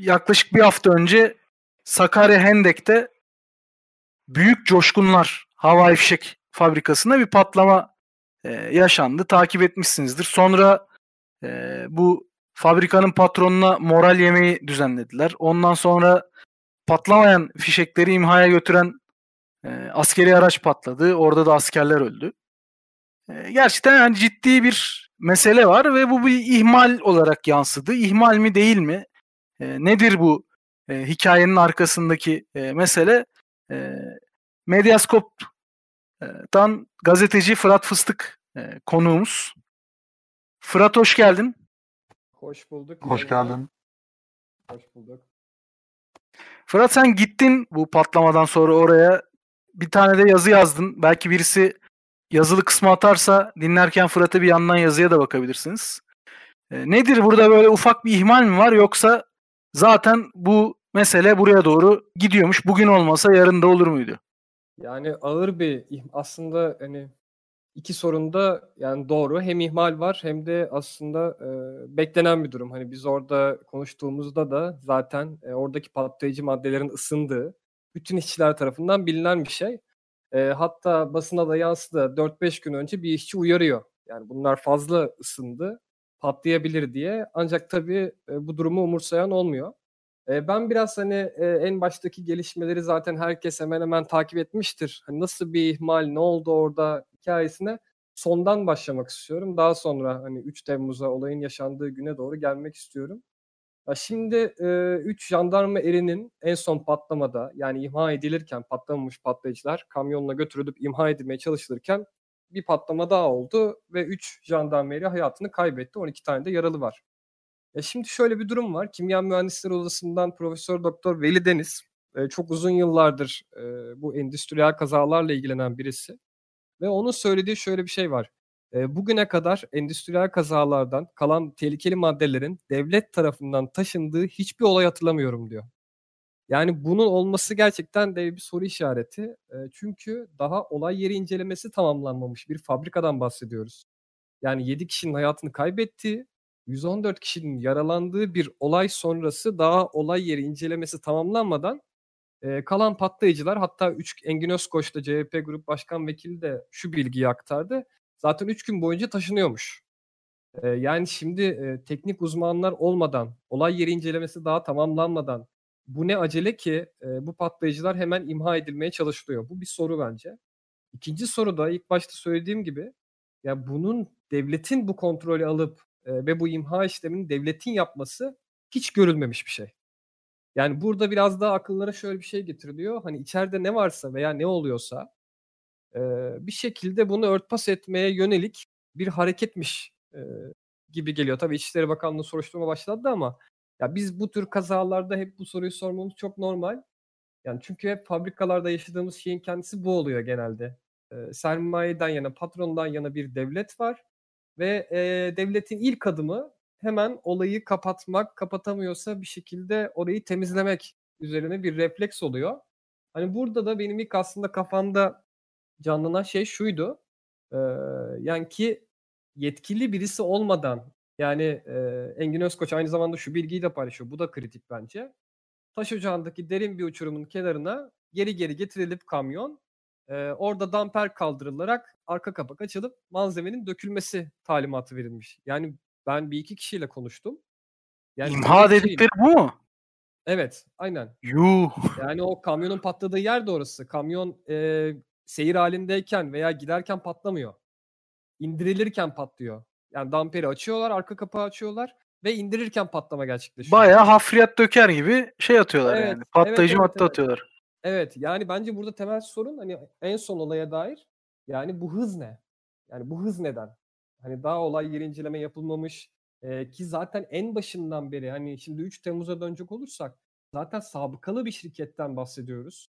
yaklaşık bir hafta önce Sakarya Hendek'te büyük coşkunlar havai fişek fabrikasında bir patlama e, yaşandı. Takip etmişsinizdir. Sonra e, bu fabrikanın patronuna moral yemeği düzenlediler. Ondan sonra patlamayan fişekleri imhaya götüren e, askeri araç patladı. Orada da askerler öldü. E, gerçekten yani ciddi bir mesele var ve bu bir ihmal olarak yansıdı. İhmal mi değil mi? E, nedir bu e, hikayenin arkasındaki e, mesele? E, Medyaskop'tan gazeteci Fırat Fıstık e, konuğumuz. Fırat hoş geldin. Hoş bulduk. Hoş geldin. Hoş bulduk. Fırat sen gittin bu patlamadan sonra oraya bir tane de yazı yazdın. Belki birisi yazılı kısmı atarsa dinlerken Fırat'a bir yandan yazıya da bakabilirsiniz. E, nedir burada böyle ufak bir ihmal mi var yoksa zaten bu mesele buraya doğru gidiyormuş. Bugün olmasa yarın da olur muydu? Yani ağır bir aslında hani iki sorun da yani doğru. Hem ihmal var hem de aslında e, beklenen bir durum. Hani biz orada konuştuğumuzda da zaten e, oradaki patlayıcı maddelerin ısındığı bütün işçiler tarafından bilinen bir şey. E, hatta basına da yansıdı. 4-5 gün önce bir işçi uyarıyor. Yani bunlar fazla ısındı, patlayabilir diye. Ancak tabii e, bu durumu umursayan olmuyor. E, ben biraz hani e, en baştaki gelişmeleri zaten herkes hemen hemen takip etmiştir. Hani nasıl bir ihmal, ne oldu orada hikayesine sondan başlamak istiyorum. Daha sonra hani 3 Temmuz'a olayın yaşandığı güne doğru gelmek istiyorum. Şimdi 3 jandarma erinin en son patlamada yani imha edilirken patlamamış patlayıcılar kamyonla götürülüp imha edilmeye çalışılırken bir patlama daha oldu ve 3 jandarma eri hayatını kaybetti. 12 tane de yaralı var. Ya şimdi şöyle bir durum var. Kimya Mühendisleri Odası'ndan Profesör Doktor Veli Deniz e, çok uzun yıllardır e, bu endüstriyel kazalarla ilgilenen birisi. Ve onun söylediği şöyle bir şey var. E, bugüne kadar endüstriyel kazalardan kalan tehlikeli maddelerin devlet tarafından taşındığı hiçbir olay hatırlamıyorum diyor. Yani bunun olması gerçekten de bir soru işareti. Çünkü daha olay yeri incelemesi tamamlanmamış bir fabrikadan bahsediyoruz. Yani 7 kişinin hayatını kaybettiği 114 kişinin yaralandığı bir olay sonrası daha olay yeri incelemesi tamamlanmadan kalan patlayıcılar hatta 3 Engin Özkoç da CHP Grup Başkan Vekili de şu bilgiyi aktardı. Zaten 3 gün boyunca taşınıyormuş. Yani şimdi teknik uzmanlar olmadan, olay yeri incelemesi daha tamamlanmadan bu ne acele ki e, bu patlayıcılar hemen imha edilmeye çalışılıyor. Bu bir soru bence. İkinci soru da ilk başta söylediğim gibi ya bunun devletin bu kontrolü alıp e, ve bu imha işlemini devletin yapması hiç görülmemiş bir şey. Yani burada biraz daha akıllara şöyle bir şey getiriliyor. Hani içeride ne varsa veya ne oluyorsa e, bir şekilde bunu örtbas etmeye yönelik bir hareketmiş e, gibi geliyor. Tabii İçişleri Bakanlığı soruşturma başladı ama ya biz bu tür kazalarda hep bu soruyu sormamız çok normal. Yani çünkü hep fabrikalarda yaşadığımız şeyin kendisi bu oluyor genelde. E, sermayeden yana, patrondan yana bir devlet var ve e, devletin ilk adımı hemen olayı kapatmak, kapatamıyorsa bir şekilde orayı temizlemek üzerine bir refleks oluyor. Hani burada da benim ilk aslında kafamda canlanan şey şuydu. Ee, yani ki yetkili birisi olmadan yani e, Engin Özkoç aynı zamanda şu bilgiyi de paylaşıyor. Bu da kritik bence. Taş ocağındaki derin bir uçurumun kenarına geri geri getirilip kamyon e, orada damper kaldırılarak arka kapak açılıp malzemenin dökülmesi talimatı verilmiş. Yani ben bir iki kişiyle konuştum. Yani İmha dedikleri bu mu? Evet, aynen. Yuh. Yani o kamyonun patladığı yer de orası. Kamyon e, seyir halindeyken veya giderken patlamıyor. İndirilirken patlıyor. Yani damperi açıyorlar, arka kapağı açıyorlar ve indirirken patlama gerçekleşiyor. Bayağı hafriyat döker gibi şey atıyorlar evet, yani. Patlayıcı evet, madde evet. atıyorlar. Evet, yani bence burada temel sorun hani en son olaya dair yani bu hız ne? Yani bu hız neden? Hani daha olay yeri inceleme yapılmamış e, ki zaten en başından beri hani şimdi 3 Temmuz'a dönecek olursak zaten sabıkalı bir şirketten bahsediyoruz.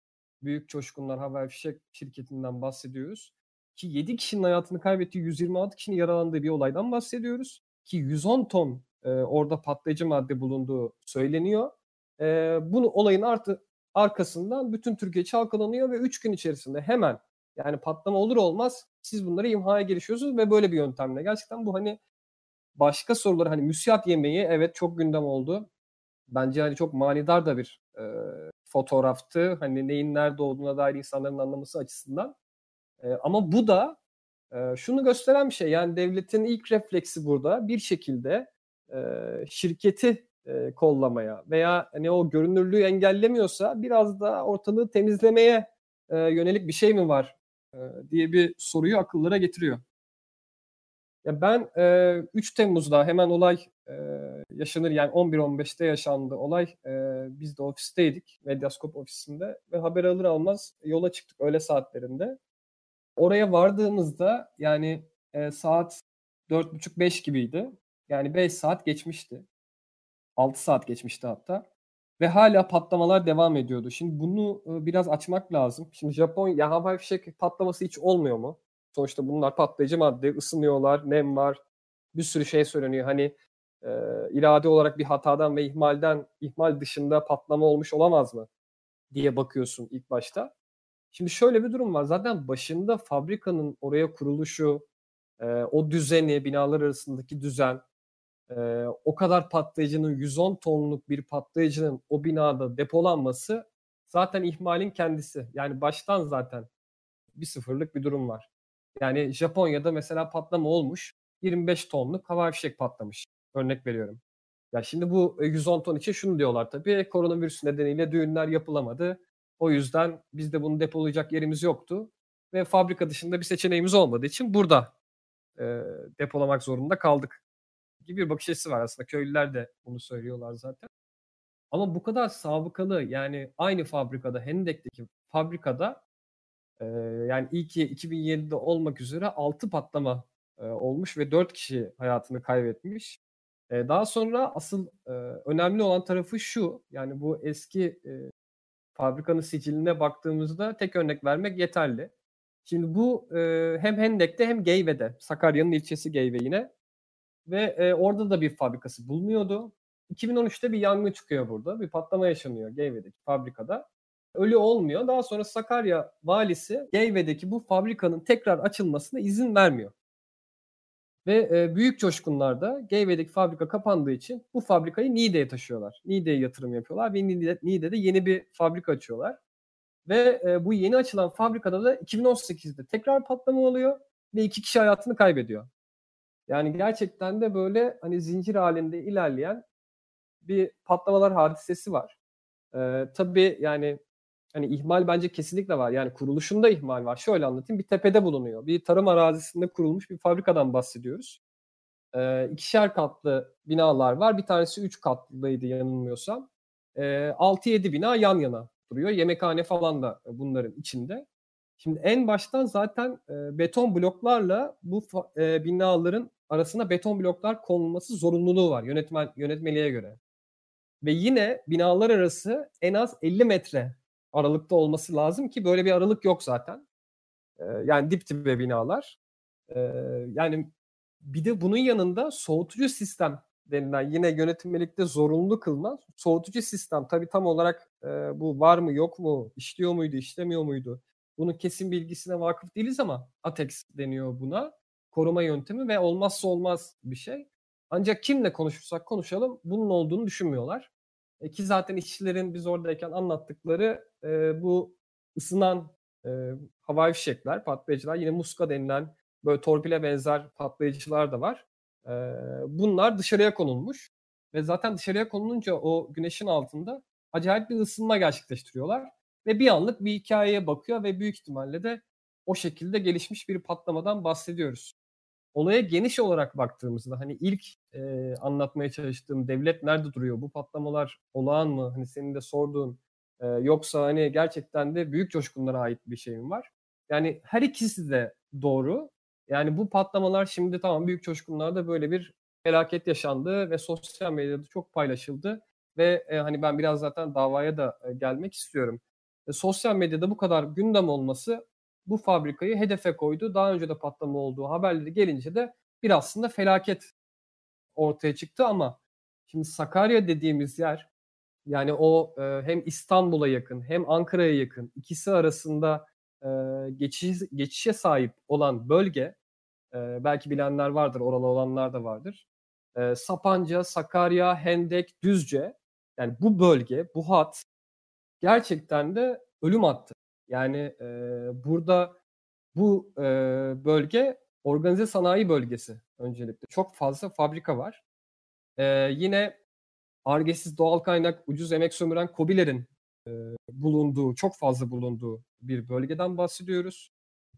Büyük Coşkunlar Haber Fişek şirketinden bahsediyoruz. Ki 7 kişinin hayatını kaybettiği 126 kişinin yaralandığı bir olaydan bahsediyoruz. Ki 110 ton e, orada patlayıcı madde bulunduğu söyleniyor. E, bunu olayın artı arkasından bütün Türkiye çalkalanıyor ve 3 gün içerisinde hemen yani patlama olur olmaz siz bunları imhaya girişiyorsunuz ve böyle bir yöntemle. Gerçekten bu hani başka soruları hani müsiyat yemeği evet çok gündem oldu. bence hani çok manidar da bir e, fotoğraftı. Hani neyin nerede olduğuna dair insanların anlaması açısından. E, ama bu da e, şunu gösteren bir şey. Yani devletin ilk refleksi burada bir şekilde e, şirketi e, kollamaya veya hani o görünürlüğü engellemiyorsa biraz da ortalığı temizlemeye e, yönelik bir şey mi var e, diye bir soruyu akıllara getiriyor. Ya ben e, 3 Temmuz'da hemen olay e, yaşanır yani 11-15'te yaşandı olay. E, biz de ofisteydik, Medyaskop ofisinde ve haber alır almaz yola çıktık öğle saatlerinde. Oraya vardığımızda yani e, saat 4.30-5 gibiydi. Yani 5 saat geçmişti. 6 saat geçmişti hatta. Ve hala patlamalar devam ediyordu. Şimdi bunu e, biraz açmak lazım. Şimdi Japonya havai fişek patlaması hiç olmuyor mu? Sonuçta bunlar patlayıcı madde, ısınıyorlar, nem var. Bir sürü şey söyleniyor. Hani e, irade olarak bir hatadan ve ihmalden, ihmal dışında patlama olmuş olamaz mı? diye bakıyorsun ilk başta. Şimdi şöyle bir durum var. Zaten başında fabrikanın oraya kuruluşu, e, o düzeni, binalar arasındaki düzen, e, o kadar patlayıcının 110 tonluk bir patlayıcının o binada depolanması zaten ihmalin kendisi. Yani baştan zaten bir sıfırlık bir durum var. Yani Japonya'da mesela patlama olmuş. 25 tonluk hava fişek patlamış. Örnek veriyorum. Ya şimdi bu 110 ton için şunu diyorlar tabii. Koronavirüs nedeniyle düğünler yapılamadı. O yüzden bizde bunu depolayacak yerimiz yoktu. Ve fabrika dışında bir seçeneğimiz olmadığı için burada e, depolamak zorunda kaldık gibi bir bakış açısı var aslında. Köylüler de bunu söylüyorlar zaten. Ama bu kadar sabıkalı yani aynı fabrikada Hendek'teki fabrikada e, yani ilk 2007'de olmak üzere 6 patlama e, olmuş ve 4 kişi hayatını kaybetmiş. E, daha sonra asıl e, önemli olan tarafı şu yani bu eski e, fabrikanın siciline baktığımızda tek örnek vermek yeterli. Şimdi bu e, hem Hendek'te hem Geyve'de, Sakarya'nın ilçesi Geyve yine ve e, orada da bir fabrikası bulunuyordu. 2013'te bir yangın çıkıyor burada. Bir patlama yaşanıyor Geyve'deki fabrikada. Ölü olmuyor. Daha sonra Sakarya valisi Geyve'deki bu fabrikanın tekrar açılmasına izin vermiyor. Ve e, büyük coşkunlarda Geyve'deki fabrika kapandığı için bu fabrikayı Niğde'ye taşıyorlar. Niğde'ye yatırım yapıyorlar ve Niğde, Niğde'de yeni bir fabrika açıyorlar. Ve e, bu yeni açılan fabrikada da 2018'de tekrar patlama oluyor ve iki kişi hayatını kaybediyor. Yani gerçekten de böyle hani zincir halinde ilerleyen bir patlamalar hadisesi var. Ee, tabii yani hani ihmal bence kesinlikle var. Yani kuruluşunda ihmal var. Şöyle anlatayım. Bir tepede bulunuyor. Bir tarım arazisinde kurulmuş bir fabrikadan bahsediyoruz. Ee, ikişer katlı binalar var. Bir tanesi üç katlıydı yanılmıyorsam. Ee, 6-7 bina yan yana duruyor. Yemekhane falan da bunların içinde. Şimdi en baştan zaten e, beton bloklarla bu e, binaların arasına beton bloklar konulması zorunluluğu var yönetmen yönetmeliğe göre. Ve yine binalar arası en az 50 metre aralıkta olması lazım ki böyle bir aralık yok zaten. Yani dip dibe binalar. E, yani bir de bunun yanında soğutucu sistem denilen yine yönetmelikte zorunlu kılınan soğutucu sistem. Tabii tam olarak bu var mı yok mu, işliyor muydu, işlemiyor muydu? Bunun kesin bilgisine vakıf değiliz ama ATEX deniyor buna. Koruma yöntemi ve olmazsa olmaz bir şey. Ancak kimle konuşursak konuşalım bunun olduğunu düşünmüyorlar. E ki zaten işçilerin biz oradayken anlattıkları e, bu ısınan e, havai fişekler, patlayıcılar yine muska denilen böyle torpile benzer patlayıcılar da var. E, bunlar dışarıya konulmuş ve zaten dışarıya konulunca o güneşin altında acayip bir ısınma gerçekleştiriyorlar ve bir anlık bir hikayeye bakıyor ve büyük ihtimalle de o şekilde gelişmiş bir patlamadan bahsediyoruz. Olaya geniş olarak baktığımızda hani ilk e, anlatmaya çalıştığım devlet nerede duruyor? Bu patlamalar olağan mı? Hani senin de sorduğun e, yoksa hani gerçekten de büyük coşkunlara ait bir şey mi var? Yani her ikisi de doğru. Yani bu patlamalar şimdi tamam büyük coşkunlarda böyle bir felaket yaşandı ve sosyal medyada çok paylaşıldı ve e, hani ben biraz zaten davaya da e, gelmek istiyorum. E, sosyal medyada bu kadar gündem olması bu fabrikayı hedefe koydu. Daha önce de patlama olduğu haberleri gelince de bir aslında felaket ortaya çıktı ama şimdi Sakarya dediğimiz yer yani o e, hem İstanbul'a yakın hem Ankara'ya yakın ikisi arasında e, geçiş, geçişe sahip olan bölge e, belki bilenler vardır oralı olanlar da vardır. E, Sapanca, Sakarya, Hendek, Düzce Yani bu bölge, bu hat gerçekten de ölüm hattı. Yani e, burada bu e, bölge organize sanayi bölgesi öncelikle. Çok fazla fabrika var. E, yine argesiz doğal kaynak, ucuz emek sömüren kobilerin e, bulunduğu, çok fazla bulunduğu bir bölgeden bahsediyoruz.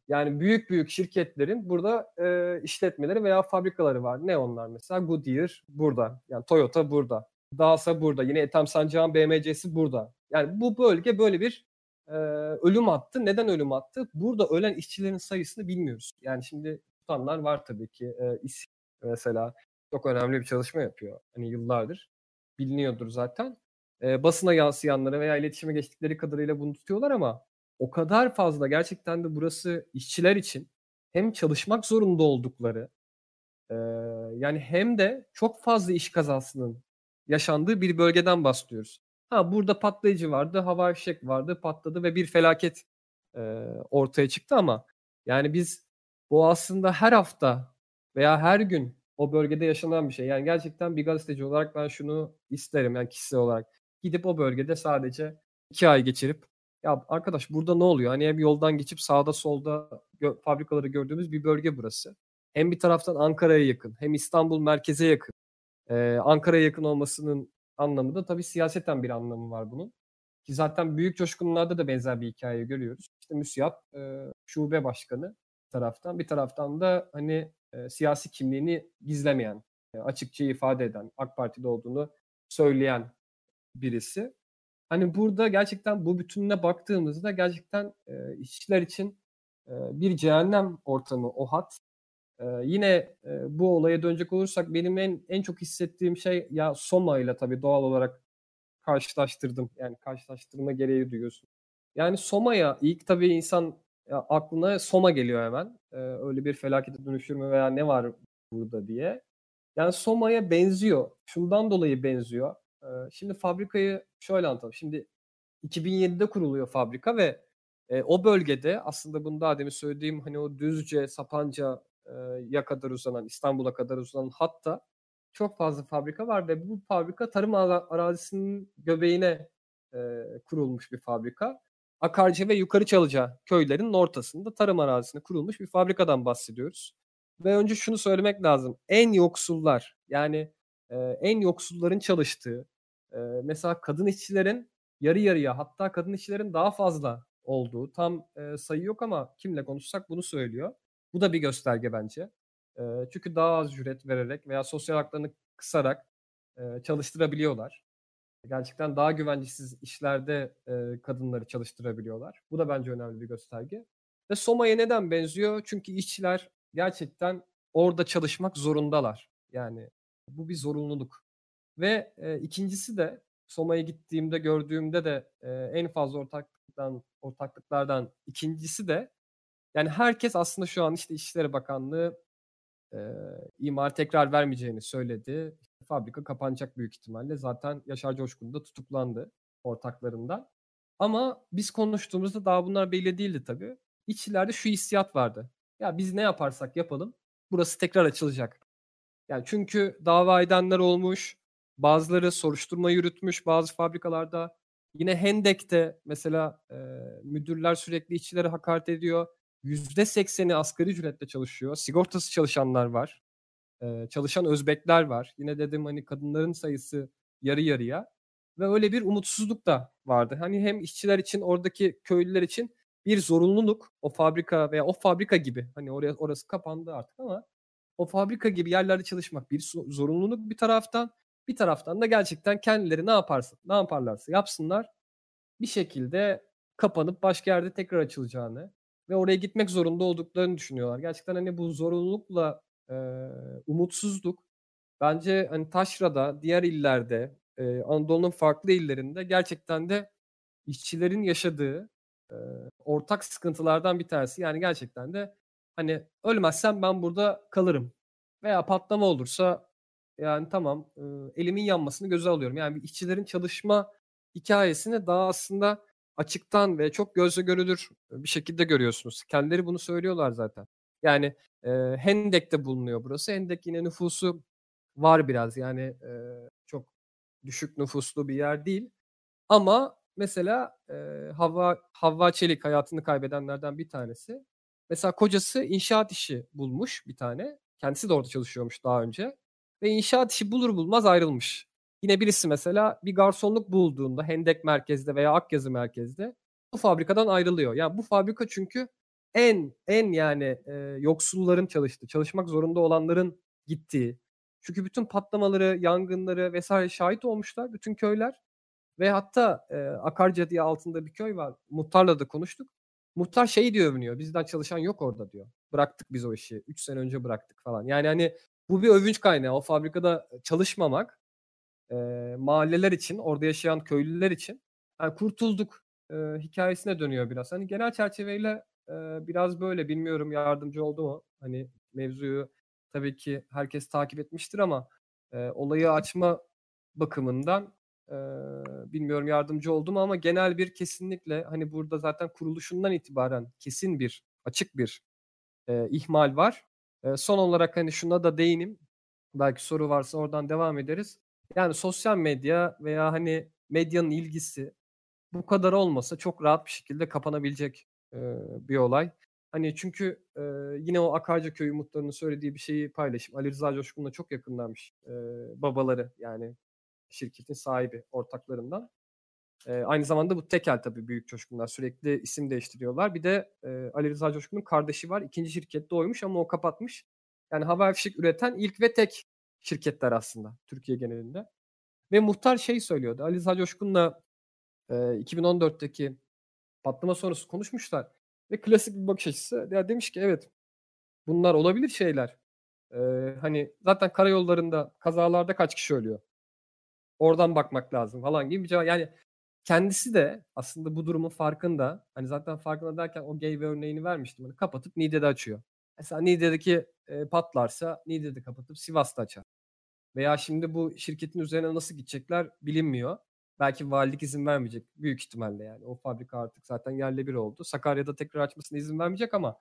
Yani büyük büyük şirketlerin burada e, işletmeleri veya fabrikaları var. Ne onlar mesela? Goodyear burada. Yani Toyota burada. Dasa burada. Yine Ethem Sancak'ın BMC'si burada. Yani bu bölge böyle bir e, ölüm attı. Neden ölüm attı? Burada ölen işçilerin sayısını bilmiyoruz. Yani şimdi tutanlar var tabii ki. E, İS mesela çok önemli bir çalışma yapıyor. Hani yıllardır. Biliniyordur zaten. E, basına yansıyanları veya iletişime geçtikleri kadarıyla bunu tutuyorlar ama o kadar fazla gerçekten de burası işçiler için hem çalışmak zorunda oldukları e, yani hem de çok fazla iş kazasının yaşandığı bir bölgeden bahsediyoruz. Ha burada patlayıcı vardı, hava fişek vardı, patladı ve bir felaket e, ortaya çıktı ama yani biz bu aslında her hafta veya her gün o bölgede yaşanan bir şey. Yani gerçekten bir gazeteci olarak ben şunu isterim yani kişisel olarak. Gidip o bölgede sadece iki ay geçirip ya arkadaş burada ne oluyor? Hani hem yoldan geçip sağda solda gö- fabrikaları gördüğümüz bir bölge burası. Hem bir taraftan Ankara'ya yakın hem İstanbul merkeze yakın. Ee, Ankara'ya yakın olmasının anlamı da tabii siyaseten bir anlamı var bunun. Ki zaten büyük coşkunlarda da benzer bir hikaye görüyoruz. İşte MÜSİAD e, şube başkanı taraftan bir taraftan da hani e, siyasi kimliğini gizlemeyen, e, açıkça ifade eden, AK Parti'de olduğunu söyleyen birisi. Hani burada gerçekten bu bütününe baktığımızda gerçekten e, işçiler için e, bir cehennem ortamı o hat. Yine e, bu olaya dönecek olursak benim en en çok hissettiğim şey ya Soma ile tabii doğal olarak karşılaştırdım. Yani karşılaştırma gereği duyuyorsun. Yani Soma'ya ilk tabii insan ya aklına Soma geliyor hemen. Ee, öyle bir felakete dönüşür mü veya ne var burada diye. Yani Soma'ya benziyor. Şundan dolayı benziyor. Ee, şimdi fabrikayı şöyle anlatalım. Şimdi 2007'de kuruluyor fabrika ve e, o bölgede aslında bunu daha demin söylediğim hani o Düzce, Sapanca ya kadar uzanan, İstanbul'a kadar uzanan hatta çok fazla fabrika var ve bu fabrika tarım arazisinin göbeğine e, kurulmuş bir fabrika. Akarca ve Yukarı Çalıca köylerinin ortasında tarım arazisine kurulmuş bir fabrikadan bahsediyoruz. Ve önce şunu söylemek lazım. En yoksullar yani e, en yoksulların çalıştığı e, mesela kadın işçilerin yarı yarıya hatta kadın işçilerin daha fazla olduğu tam e, sayı yok ama kimle konuşsak bunu söylüyor. Bu da bir gösterge bence. E, çünkü daha az ücret vererek veya sosyal haklarını kısarak e, çalıştırabiliyorlar. Gerçekten daha güvencesiz işlerde e, kadınları çalıştırabiliyorlar. Bu da bence önemli bir gösterge. Ve Soma'ya neden benziyor? Çünkü işçiler gerçekten orada çalışmak zorundalar. Yani bu bir zorunluluk. Ve e, ikincisi de Soma'ya gittiğimde gördüğümde de e, en fazla ortaklıktan ortaklıklardan ikincisi de yani herkes aslında şu an işte İçişleri Bakanlığı e, imar tekrar vermeyeceğini söyledi fabrika kapanacak büyük ihtimalle. Zaten Yaşar Coşkun da tutuklandı ortaklarından. Ama biz konuştuğumuzda daha bunlar belli değildi tabii. İçlerde şu hissiyat vardı. Ya biz ne yaparsak yapalım burası tekrar açılacak. Yani çünkü dava edenler olmuş, bazıları soruşturma yürütmüş bazı fabrikalarda. Yine Hendek'te mesela e, müdürler sürekli işçilere hakaret ediyor. %80'i asgari ücretle çalışıyor. Sigortası çalışanlar var çalışan Özbekler var. Yine dedim hani kadınların sayısı yarı yarıya ve öyle bir umutsuzluk da vardı. Hani hem işçiler için oradaki köylüler için bir zorunluluk o fabrika veya o fabrika gibi hani oraya orası kapandı artık ama o fabrika gibi yerlerde çalışmak bir zorunluluk bir taraftan bir taraftan da gerçekten kendileri ne yaparsa ne yaparlarsa yapsınlar bir şekilde kapanıp başka yerde tekrar açılacağını ve oraya gitmek zorunda olduklarını düşünüyorlar. Gerçekten hani bu zorunlulukla Eee, umutsuzluk bence, hani, Taşra'da, diğer illerde, eee, Anadolu'nun farklı illerinde gerçekten de işçilerin yaşadığı, eee, ortak sıkıntılardan bir tanesi. Yani gerçekten de, hani, ölmezsem ben burada kalırım veya patlama olursa, yani, tamam, ııı, elimin yanmasını göze alıyorum. Yani, işçilerin çalışma hikâyesini daha aslında açıktan ve çok gözle görülür bir şekilde görüyorsunuz. Kendileri bunu söylüyorlar zaten. Yani e, Hendek'te bulunuyor burası. Hendek yine nüfusu var biraz yani e, çok düşük nüfuslu bir yer değil. Ama mesela e, Havva, Havva Çelik hayatını kaybedenlerden bir tanesi. Mesela kocası inşaat işi bulmuş bir tane. Kendisi de orada çalışıyormuş daha önce. Ve inşaat işi bulur bulmaz ayrılmış. Yine birisi mesela bir garsonluk bulduğunda Hendek merkezde veya Akyazı merkezde bu fabrikadan ayrılıyor. Yani bu fabrika çünkü en en yani e, yoksulların çalıştığı, çalışmak zorunda olanların gittiği. Çünkü bütün patlamaları, yangınları vesaire şahit olmuşlar bütün köyler. Ve hatta e, Akarca diye altında bir köy var. Muhtarla da konuştuk. Muhtar şey diyor övünüyor. Bizden çalışan yok orada diyor. Bıraktık biz o işi. 3 sene önce bıraktık falan. Yani hani bu bir övünç kaynağı. O fabrikada çalışmamak e, mahalleler için, orada yaşayan köylüler için yani kurtulduk e, hikayesine dönüyor biraz. Hani genel çerçeveyle e, biraz böyle bilmiyorum yardımcı oldu mu? Hani mevzuyu tabii ki herkes takip etmiştir ama e, olayı açma bakımından e, bilmiyorum yardımcı oldu mu ama genel bir kesinlikle hani burada zaten kuruluşundan itibaren kesin bir açık bir e, ihmal var. E, son olarak hani şuna da değinim. Belki soru varsa oradan devam ederiz. Yani sosyal medya veya hani medyanın ilgisi bu kadar olmasa çok rahat bir şekilde kapanabilecek e, bir olay. Hani çünkü e, yine o Akarca Köyü muhtarının söylediği bir şeyi paylaşayım. Ali Rıza Coşkun'la çok yakınlarmış e, babaları yani şirketin sahibi ortaklarından. E, aynı zamanda bu tekel tabii büyük coşkunlar. Sürekli isim değiştiriyorlar. Bir de e, Ali Rıza Coşkun'un kardeşi var. İkinci şirkette oymuş ama o kapatmış. Yani hava fişek üreten ilk ve tek şirketler aslında Türkiye genelinde. Ve muhtar şey söylüyordu. Ali Rıza Coşkun'la e, 2014'teki patlama sonrası konuşmuşlar. Ve klasik bir bakış açısı. Ya demiş ki evet bunlar olabilir şeyler. Ee, hani zaten karayollarında kazalarda kaç kişi ölüyor? Oradan bakmak lazım falan gibi bir cevap. Yani kendisi de aslında bu durumun farkında. Hani zaten farkında derken o gay örneğini vermiştim. Hani kapatıp Niğde'de açıyor. Mesela Niğde'deki e, patlarsa Niğde'de kapatıp Sivas'ta açar. Veya şimdi bu şirketin üzerine nasıl gidecekler bilinmiyor. Belki valilik izin vermeyecek. Büyük ihtimalle yani. O fabrika artık zaten yerle bir oldu. Sakarya'da tekrar açmasına izin vermeyecek ama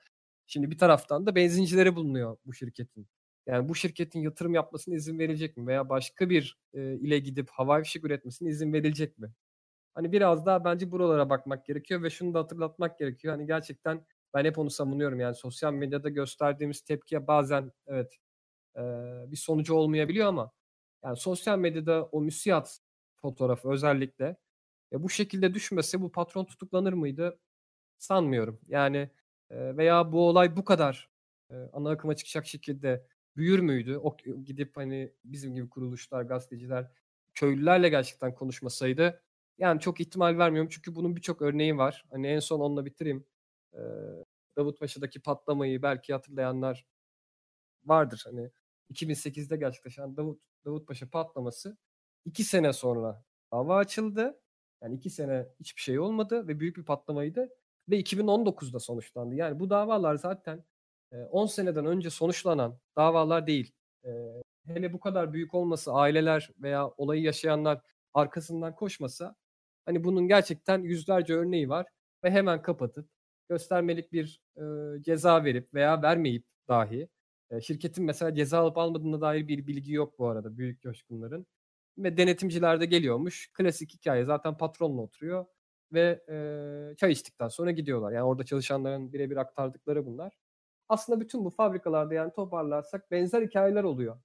şimdi bir taraftan da benzincilere bulunuyor bu şirketin. Yani bu şirketin yatırım yapmasına izin verilecek mi? Veya başka bir e, ile gidip havai fişek üretmesine izin verilecek mi? Hani biraz daha bence buralara bakmak gerekiyor ve şunu da hatırlatmak gerekiyor. Hani gerçekten ben hep onu savunuyorum. Yani sosyal medyada gösterdiğimiz tepkiye bazen evet e, bir sonucu olmayabiliyor ama yani sosyal medyada o müsiyat fotoğrafı özellikle e, bu şekilde düşmese bu patron tutuklanır mıydı? Sanmıyorum. Yani e, veya bu olay bu kadar e, ana akıma çıkacak şekilde büyür müydü? O gidip hani bizim gibi kuruluşlar, gazeteciler, köylülerle gerçekten konuşmasaydı yani çok ihtimal vermiyorum çünkü bunun birçok örneği var. Hani en son onunla bitireyim. Davutpaşa'daki patlamayı belki hatırlayanlar vardır. Hani 2008'de gerçekleşen Davut Davutpaşa patlaması iki sene sonra dava açıldı. Yani iki sene hiçbir şey olmadı ve büyük bir patlamaydı. Ve 2019'da sonuçlandı. Yani bu davalar zaten 10 seneden önce sonuçlanan davalar değil. Hele bu kadar büyük olması aileler veya olayı yaşayanlar arkasından koşmasa hani bunun gerçekten yüzlerce örneği var ve hemen kapatıp göstermelik bir e, ceza verip veya vermeyip dahi e, şirketin mesela ceza alıp almadığına dair bir bilgi yok bu arada büyük coşkunların ve denetimciler de geliyormuş klasik hikaye zaten patronla oturuyor ve e, çay içtikten sonra gidiyorlar yani orada çalışanların birebir aktardıkları bunlar aslında bütün bu fabrikalarda yani toparlarsak benzer hikayeler oluyor.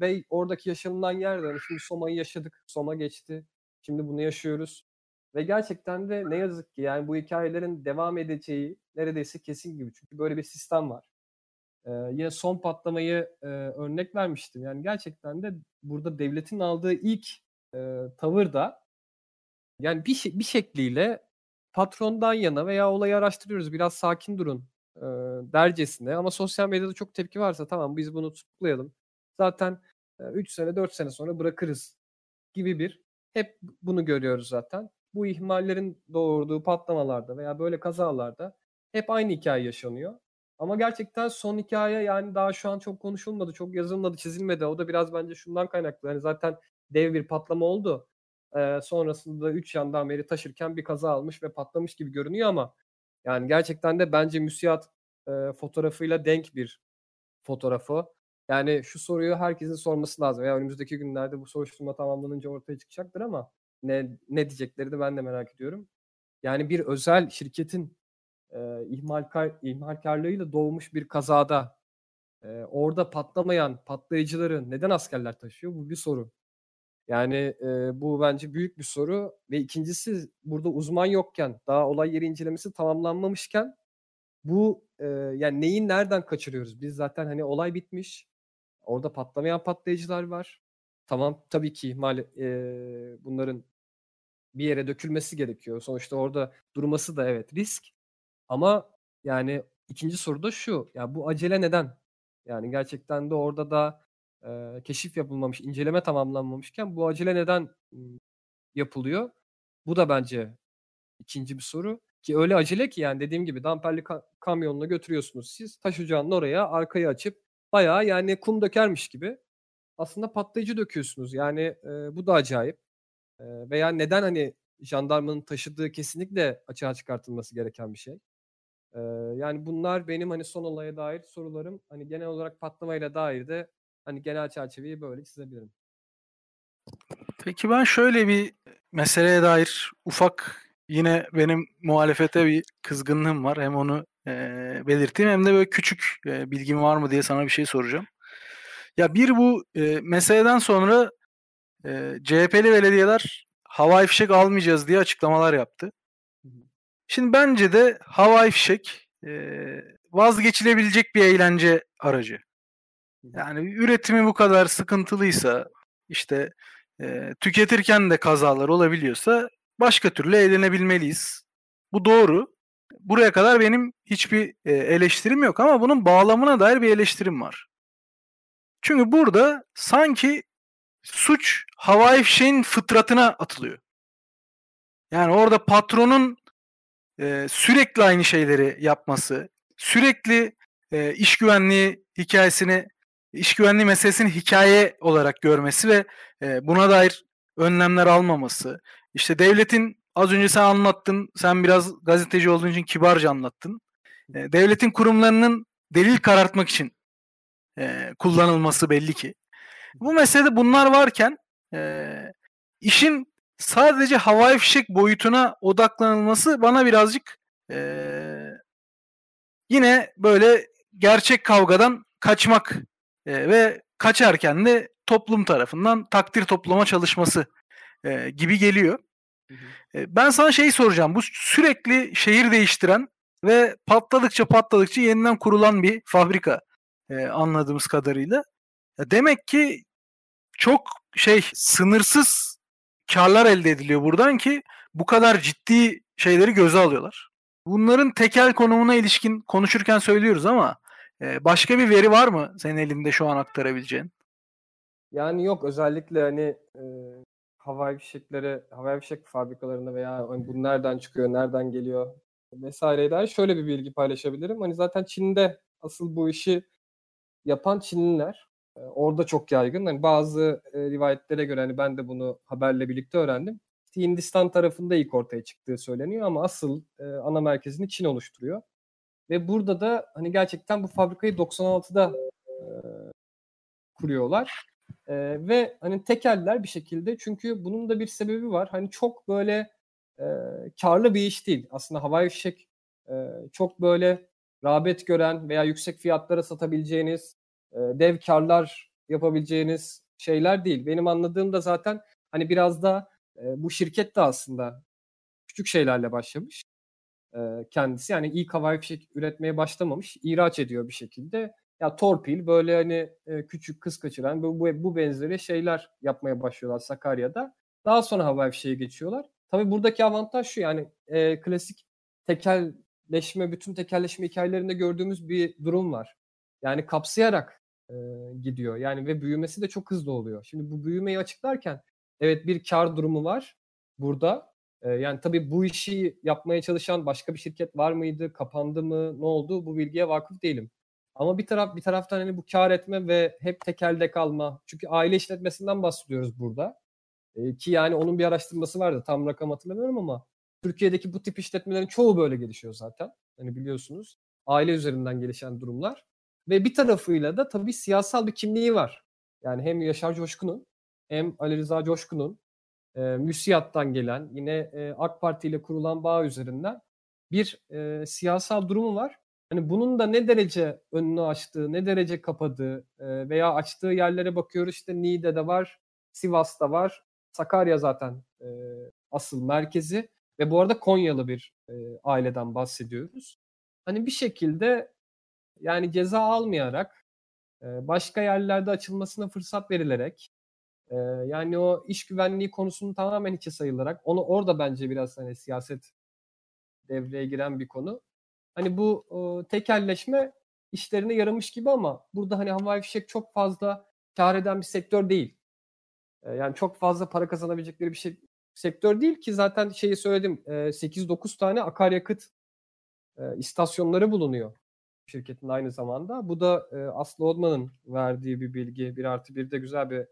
Ve oradaki yaşanılan yerden şimdi Soma'yı yaşadık. Soma geçti. Şimdi bunu yaşıyoruz. Ve gerçekten de ne yazık ki yani bu hikayelerin devam edeceği neredeyse kesin gibi. Çünkü böyle bir sistem var. Ee, yine son patlamayı e, örnek vermiştim. Yani gerçekten de burada devletin aldığı ilk e, tavır da yani bir, bir şekliyle patrondan yana veya olayı araştırıyoruz biraz sakin durun e, dercesine ama sosyal medyada çok tepki varsa tamam biz bunu tutuklayalım. Zaten 3 sene 4 sene sonra bırakırız gibi bir hep bunu görüyoruz zaten. Bu ihmallerin doğurduğu patlamalarda veya böyle kazalarda hep aynı hikaye yaşanıyor. Ama gerçekten son hikaye yani daha şu an çok konuşulmadı, çok yazılmadı, çizilmedi. O da biraz bence şundan kaynaklı. Yani zaten dev bir patlama oldu. Ee, sonrasında 3 yandan beri taşırken bir kaza almış ve patlamış gibi görünüyor ama yani gerçekten de bence müsiyat e, fotoğrafıyla denk bir fotoğrafı. Yani şu soruyu herkesin sorması lazım. Ya önümüzdeki günlerde bu soruşturma tamamlanınca ortaya çıkacaktır ama ne ne diyecekleri de ben de merak ediyorum. Yani bir özel şirketin e, ihmalkar, ihmalkarlığıyla doğmuş bir kazada e, orada patlamayan patlayıcıları neden askerler taşıyor? Bu bir soru. Yani e, bu bence büyük bir soru ve ikincisi burada uzman yokken daha olay yeri incelemesi tamamlanmamışken bu e, yani neyin nereden kaçırıyoruz? Biz zaten hani olay bitmiş. Orada patlamayan patlayıcılar var. Tamam tabii ki mal e, bunların bir yere dökülmesi gerekiyor. Sonuçta orada durması da evet risk. Ama yani ikinci soru da şu. Ya bu acele neden? Yani gerçekten de orada da e, keşif yapılmamış, inceleme tamamlanmamışken bu acele neden yapılıyor? Bu da bence ikinci bir soru. Ki öyle acele ki yani dediğim gibi damperli ka- kamyonla götürüyorsunuz siz. Taş ocağının oraya arkayı açıp bayağı yani kum dökermiş gibi aslında patlayıcı döküyorsunuz. Yani e, bu da acayip. E, veya neden hani jandarmanın taşıdığı kesinlikle açığa çıkartılması gereken bir şey. E, yani bunlar benim hani son olaya dair sorularım. Hani genel olarak patlamayla dair de hani genel çerçeveyi böyle çizebilirim. Peki ben şöyle bir meseleye dair ufak yine benim muhalefete bir kızgınlığım var. Hem onu e, belirteyim hem de böyle küçük e, bilgim var mı diye sana bir şey soracağım. Ya bir bu e, meseleden sonra e, CHP'li belediyeler havai fişek almayacağız diye açıklamalar yaptı. Şimdi bence de havai fişek e, vazgeçilebilecek bir eğlence aracı. Yani üretimi bu kadar sıkıntılıysa işte e, tüketirken de kazalar olabiliyorsa başka türlü eğlenebilmeliyiz. Bu doğru. Buraya kadar benim hiçbir e, eleştirim yok ama bunun bağlamına dair bir eleştirim var. Çünkü burada sanki suç havai fişeğin fıtratına atılıyor. Yani orada patronun e, sürekli aynı şeyleri yapması, sürekli e, iş güvenliği hikayesini, iş güvenliği meselesini hikaye olarak görmesi ve e, buna dair önlemler almaması. İşte devletin az önce sen anlattın, sen biraz gazeteci olduğun için kibarca anlattın. E, devletin kurumlarının delil karartmak için e, kullanılması belli ki. Bu meselede bunlar varken e, işin sadece havai fişek boyutuna odaklanılması bana birazcık e, yine böyle gerçek kavgadan kaçmak e, ve kaçarken de toplum tarafından takdir toplama çalışması e, gibi geliyor. E, ben sana şeyi soracağım. Bu sürekli şehir değiştiren ve patladıkça patladıkça yeniden kurulan bir fabrika e, anladığımız kadarıyla. Ya demek ki çok şey sınırsız karlar elde ediliyor buradan ki bu kadar ciddi şeyleri göze alıyorlar. Bunların tekel konumuna ilişkin konuşurken söylüyoruz ama e, başka bir veri var mı senin elinde şu an aktarabileceğin? Yani yok özellikle hani e, havai fişekleri, havai fişek fabrikalarında veya hani bu nereden çıkıyor, nereden geliyor vesaire der. Şöyle bir bilgi paylaşabilirim. Hani zaten Çin'de asıl bu işi yapan Çinliler. E, orada çok yaygın. Hani bazı e, rivayetlere göre hani ben de bunu haberle birlikte öğrendim. Hindistan tarafında ilk ortaya çıktığı söyleniyor ama asıl e, ana merkezini Çin oluşturuyor. Ve burada da hani gerçekten bu fabrikayı 96'da e, kuruyorlar. E, ve hani tekeller bir şekilde çünkü bunun da bir sebebi var. Hani çok böyle e, karlı bir iş değil. Aslında havai fişek e, çok böyle rağbet gören veya yüksek fiyatlara satabileceğiniz, e, dev karlar yapabileceğiniz şeyler değil. Benim anladığım da zaten hani biraz da e, bu şirket de aslında küçük şeylerle başlamış e, kendisi. Yani ilk havai fişek üretmeye başlamamış, ihraç ediyor bir şekilde. Ya torpil böyle hani e, küçük kız kaçıran bu, bu, bu benzeri şeyler yapmaya başlıyorlar Sakarya'da. Daha sonra havai fişeğe geçiyorlar. Tabii buradaki avantaj şu yani e, klasik tekelleşme, bütün tekelleşme hikayelerinde gördüğümüz bir durum var. Yani kapsayarak e, gidiyor. Yani ve büyümesi de çok hızlı oluyor. Şimdi bu büyümeyi açıklarken evet bir kar durumu var burada. E, yani tabii bu işi yapmaya çalışan başka bir şirket var mıydı? Kapandı mı? Ne oldu? Bu bilgiye vakıf değilim. Ama bir taraf bir taraftan hani bu kar etme ve hep tekelde kalma. Çünkü aile işletmesinden bahsediyoruz burada. E, ki yani onun bir araştırması vardı. Tam rakam hatırlamıyorum ama Türkiye'deki bu tip işletmelerin çoğu böyle gelişiyor zaten. Hani biliyorsunuz. Aile üzerinden gelişen durumlar. Ve bir tarafıyla da tabii siyasal bir kimliği var. Yani hem Yaşar Coşkun'un hem Ali Rıza Coşkun'un e, müsiyattan gelen yine e, AK Parti ile kurulan bağ üzerinden bir e, siyasal durumu var. Hani bunun da ne derece önünü açtığı, ne derece kapadığı e, veya açtığı yerlere bakıyoruz. İşte Niğde'de var, Sivas'ta var, Sakarya zaten e, asıl merkezi ve bu arada Konyalı bir e, aileden bahsediyoruz. Hani bir şekilde yani ceza almayarak e, başka yerlerde açılmasına fırsat verilerek e, yani o iş güvenliği konusunu tamamen hiçe sayılarak onu orada bence biraz hani siyaset devreye giren bir konu. Hani bu e, tekelleşme işlerine yaramış gibi ama burada hani havai fişek çok fazla kar eden bir sektör değil. E, yani çok fazla para kazanabilecekleri bir şey sektör değil ki zaten şeyi söyledim. E, 8-9 tane akaryakıt istasyonları bulunuyor şirketin aynı zamanda. Bu da Aslı Odman'ın verdiği bir bilgi. Bir artı bir de güzel bir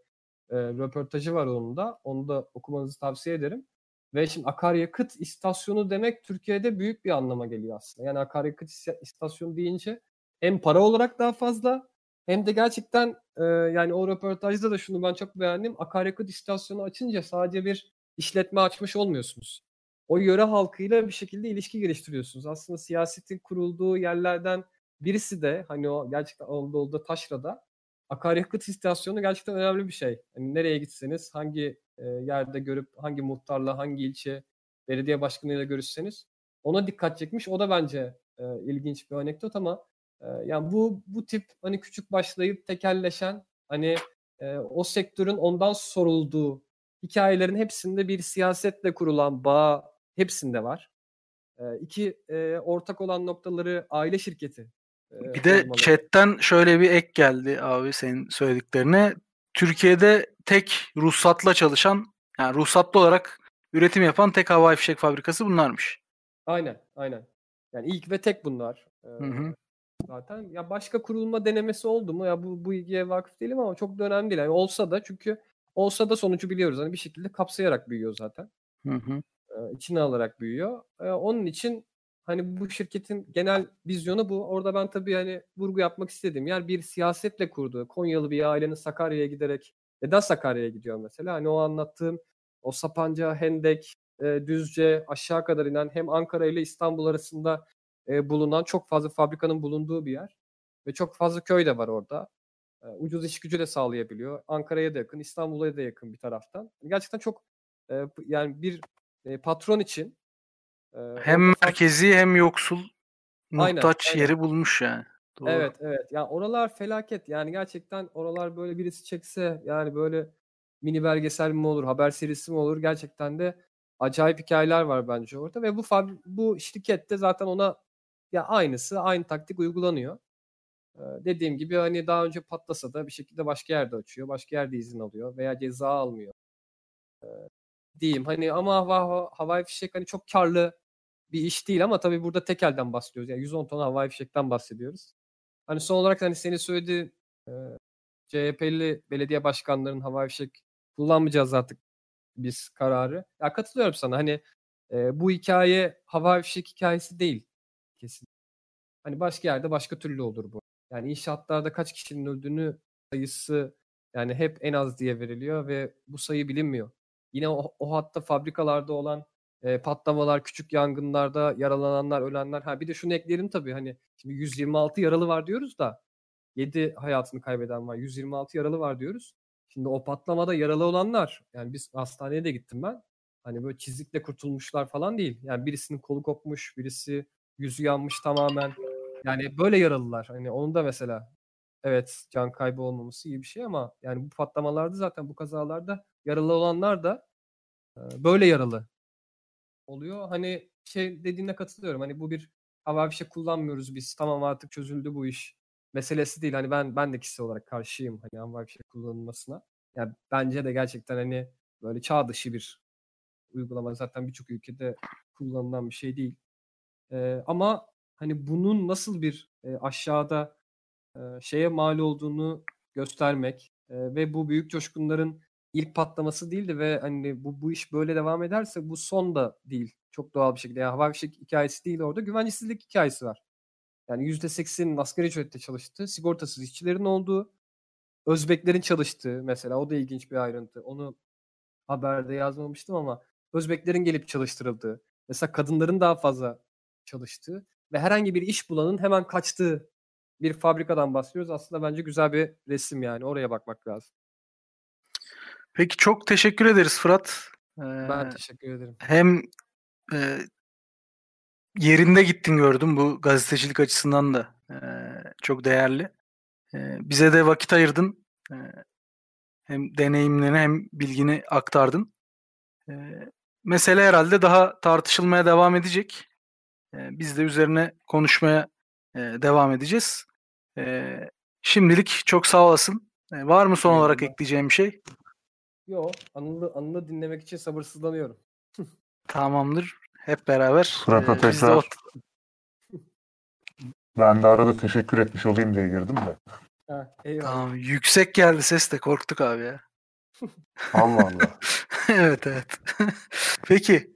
röportajı var onun da. Onu da okumanızı tavsiye ederim. Ve şimdi akaryakıt istasyonu demek Türkiye'de büyük bir anlama geliyor aslında. Yani akaryakıt istasyonu deyince hem para olarak daha fazla hem de gerçekten e, yani o röportajda da şunu ben çok beğendim. Akaryakıt istasyonu açınca sadece bir işletme açmış olmuyorsunuz. O yöre halkıyla bir şekilde ilişki geliştiriyorsunuz. Aslında siyasetin kurulduğu yerlerden birisi de hani o gerçekten Anadolu'da Taşra'da akaryakıt istasyonu gerçekten önemli bir şey. Yani nereye gitseniz, hangi e, yerde görüp, hangi muhtarla, hangi ilçe belediye başkanıyla görüşseniz ona dikkat çekmiş. O da bence e, ilginç bir anekdot ama e, yani bu bu tip hani küçük başlayıp tekelleşen hani e, o sektörün ondan sorulduğu hikayelerin hepsinde bir siyasetle kurulan bağ hepsinde var. E, iki e, ortak olan noktaları aile şirketi bir de olmalı. chatten şöyle bir ek geldi abi senin söylediklerine. Türkiye'de tek ruhsatla çalışan, yani ruhsatlı olarak üretim yapan tek havai fişek fabrikası bunlarmış. Aynen, aynen. Yani ilk ve tek bunlar. Ee, hı hı. Zaten ya başka kurulma denemesi oldu mu? Ya bu bu ilgiye vakıf değilim ama çok da önemli değil. Yani olsa da çünkü olsa da sonucu biliyoruz. Hani bir şekilde kapsayarak büyüyor zaten. Hı hı. Ee, içine alarak büyüyor. Ee, onun için Hani bu şirketin genel vizyonu bu. Orada ben tabii hani vurgu yapmak istediğim yer bir siyasetle kurduğu. Konyalı bir ailenin Sakarya'ya giderek neden Sakarya'ya gidiyor mesela? Hani o anlattığım o Sapanca, Hendek, e, Düzce aşağı kadar inen hem Ankara ile İstanbul arasında e, bulunan çok fazla fabrikanın bulunduğu bir yer. Ve çok fazla köy de var orada. E, ucuz iş gücü de sağlayabiliyor. Ankara'ya da yakın, İstanbul'a da yakın bir taraftan. Gerçekten çok e, yani bir e, patron için hem merkezi hem yoksul muhtaç aynen, yeri aynen. bulmuş yani. Doğru. Evet evet. Yani oralar felaket. Yani gerçekten oralar böyle birisi çekse yani böyle mini belgesel mi olur, haber serisi mi olur? Gerçekten de acayip hikayeler var bence orada ve bu bu şirkette zaten ona ya aynısı, aynı taktik uygulanıyor. Ee, dediğim gibi hani daha önce patlasa da bir şekilde başka yerde açıyor, başka yerde izin alıyor veya ceza almıyor. Ee, diyeyim. Hani ama hava, havai fişek hani çok karlı bir iş değil ama tabii burada tekelden bahsediyoruz. Yani 110 ton havai fişekten bahsediyoruz. Hani son olarak hani senin söylediğin e, CHP'li belediye başkanlarının havai fişek kullanmayacağız artık biz kararı. Ya katılıyorum sana. Hani e, bu hikaye havai fişek hikayesi değil kesin. Hani başka yerde başka türlü olur bu. Yani inşaatlarda kaç kişinin öldüğünü sayısı yani hep en az diye veriliyor ve bu sayı bilinmiyor. Yine o, o hatta fabrikalarda olan e, patlamalar, küçük yangınlarda yaralananlar, ölenler. Ha bir de şunu ekleyelim tabii hani şimdi 126 yaralı var diyoruz da 7 hayatını kaybeden var. 126 yaralı var diyoruz. Şimdi o patlamada yaralı olanlar yani biz hastaneye de gittim ben. Hani böyle çizikle kurtulmuşlar falan değil. Yani birisinin kolu kopmuş, birisi yüzü yanmış tamamen. Yani böyle yaralılar. Hani onun da mesela evet can kaybı olmaması iyi bir şey ama yani bu patlamalarda zaten bu kazalarda yaralı olanlar da böyle yaralı oluyor. Hani şey dediğine katılıyorum. Hani bu bir hava fişek kullanmıyoruz biz. Tamam artık çözüldü bu iş meselesi değil. Hani ben ben de kişisel olarak karşıyım hani hava fişek kullanılmasına. Yani bence de gerçekten hani böyle çağ dışı bir uygulama zaten birçok ülkede kullanılan bir şey değil. Ee, ama hani bunun nasıl bir e, aşağıda e, şeye mal olduğunu göstermek e, ve bu büyük coşkunların ilk patlaması değildi ve hani bu bu iş böyle devam ederse bu son da değil. Çok doğal bir şekilde. Yani havai fişek hikayesi değil orada. Güvencesizlik hikayesi var. Yani %80'inin asgari ücretle çalıştığı, sigortasız işçilerin olduğu, Özbeklerin çalıştığı mesela o da ilginç bir ayrıntı. Onu haberde yazmamıştım ama Özbeklerin gelip çalıştırıldığı, mesela kadınların daha fazla çalıştığı ve herhangi bir iş bulanın hemen kaçtığı bir fabrikadan bahsediyoruz. Aslında bence güzel bir resim yani. Oraya bakmak lazım. Peki çok teşekkür ederiz Fırat. Ee, Ben teşekkür ederim. hem e, yerinde gittin gördüm bu gazetecilik açısından da e, çok değerli. E, bize de vakit ayırdın. E, hem deneyimlerini hem bilgini aktardın. E, mesele herhalde daha tartışılmaya devam edecek. Biz de üzerine konuşmaya e, devam edeceğiz. E, şimdilik çok sağ olasın. E, var mı son olarak ekleyeceğim bir şey? Yo, Anıl'ı, Anıl'ı dinlemek için sabırsızlanıyorum. Tamamdır. Hep beraber. Fırat'a e, biz de tekrar o- Ben de arada teşekkür etmiş olayım diye girdim de. Ha, eyvallah. Tamam, yüksek geldi ses de korktuk abi ya. Allah Allah. evet evet. Peki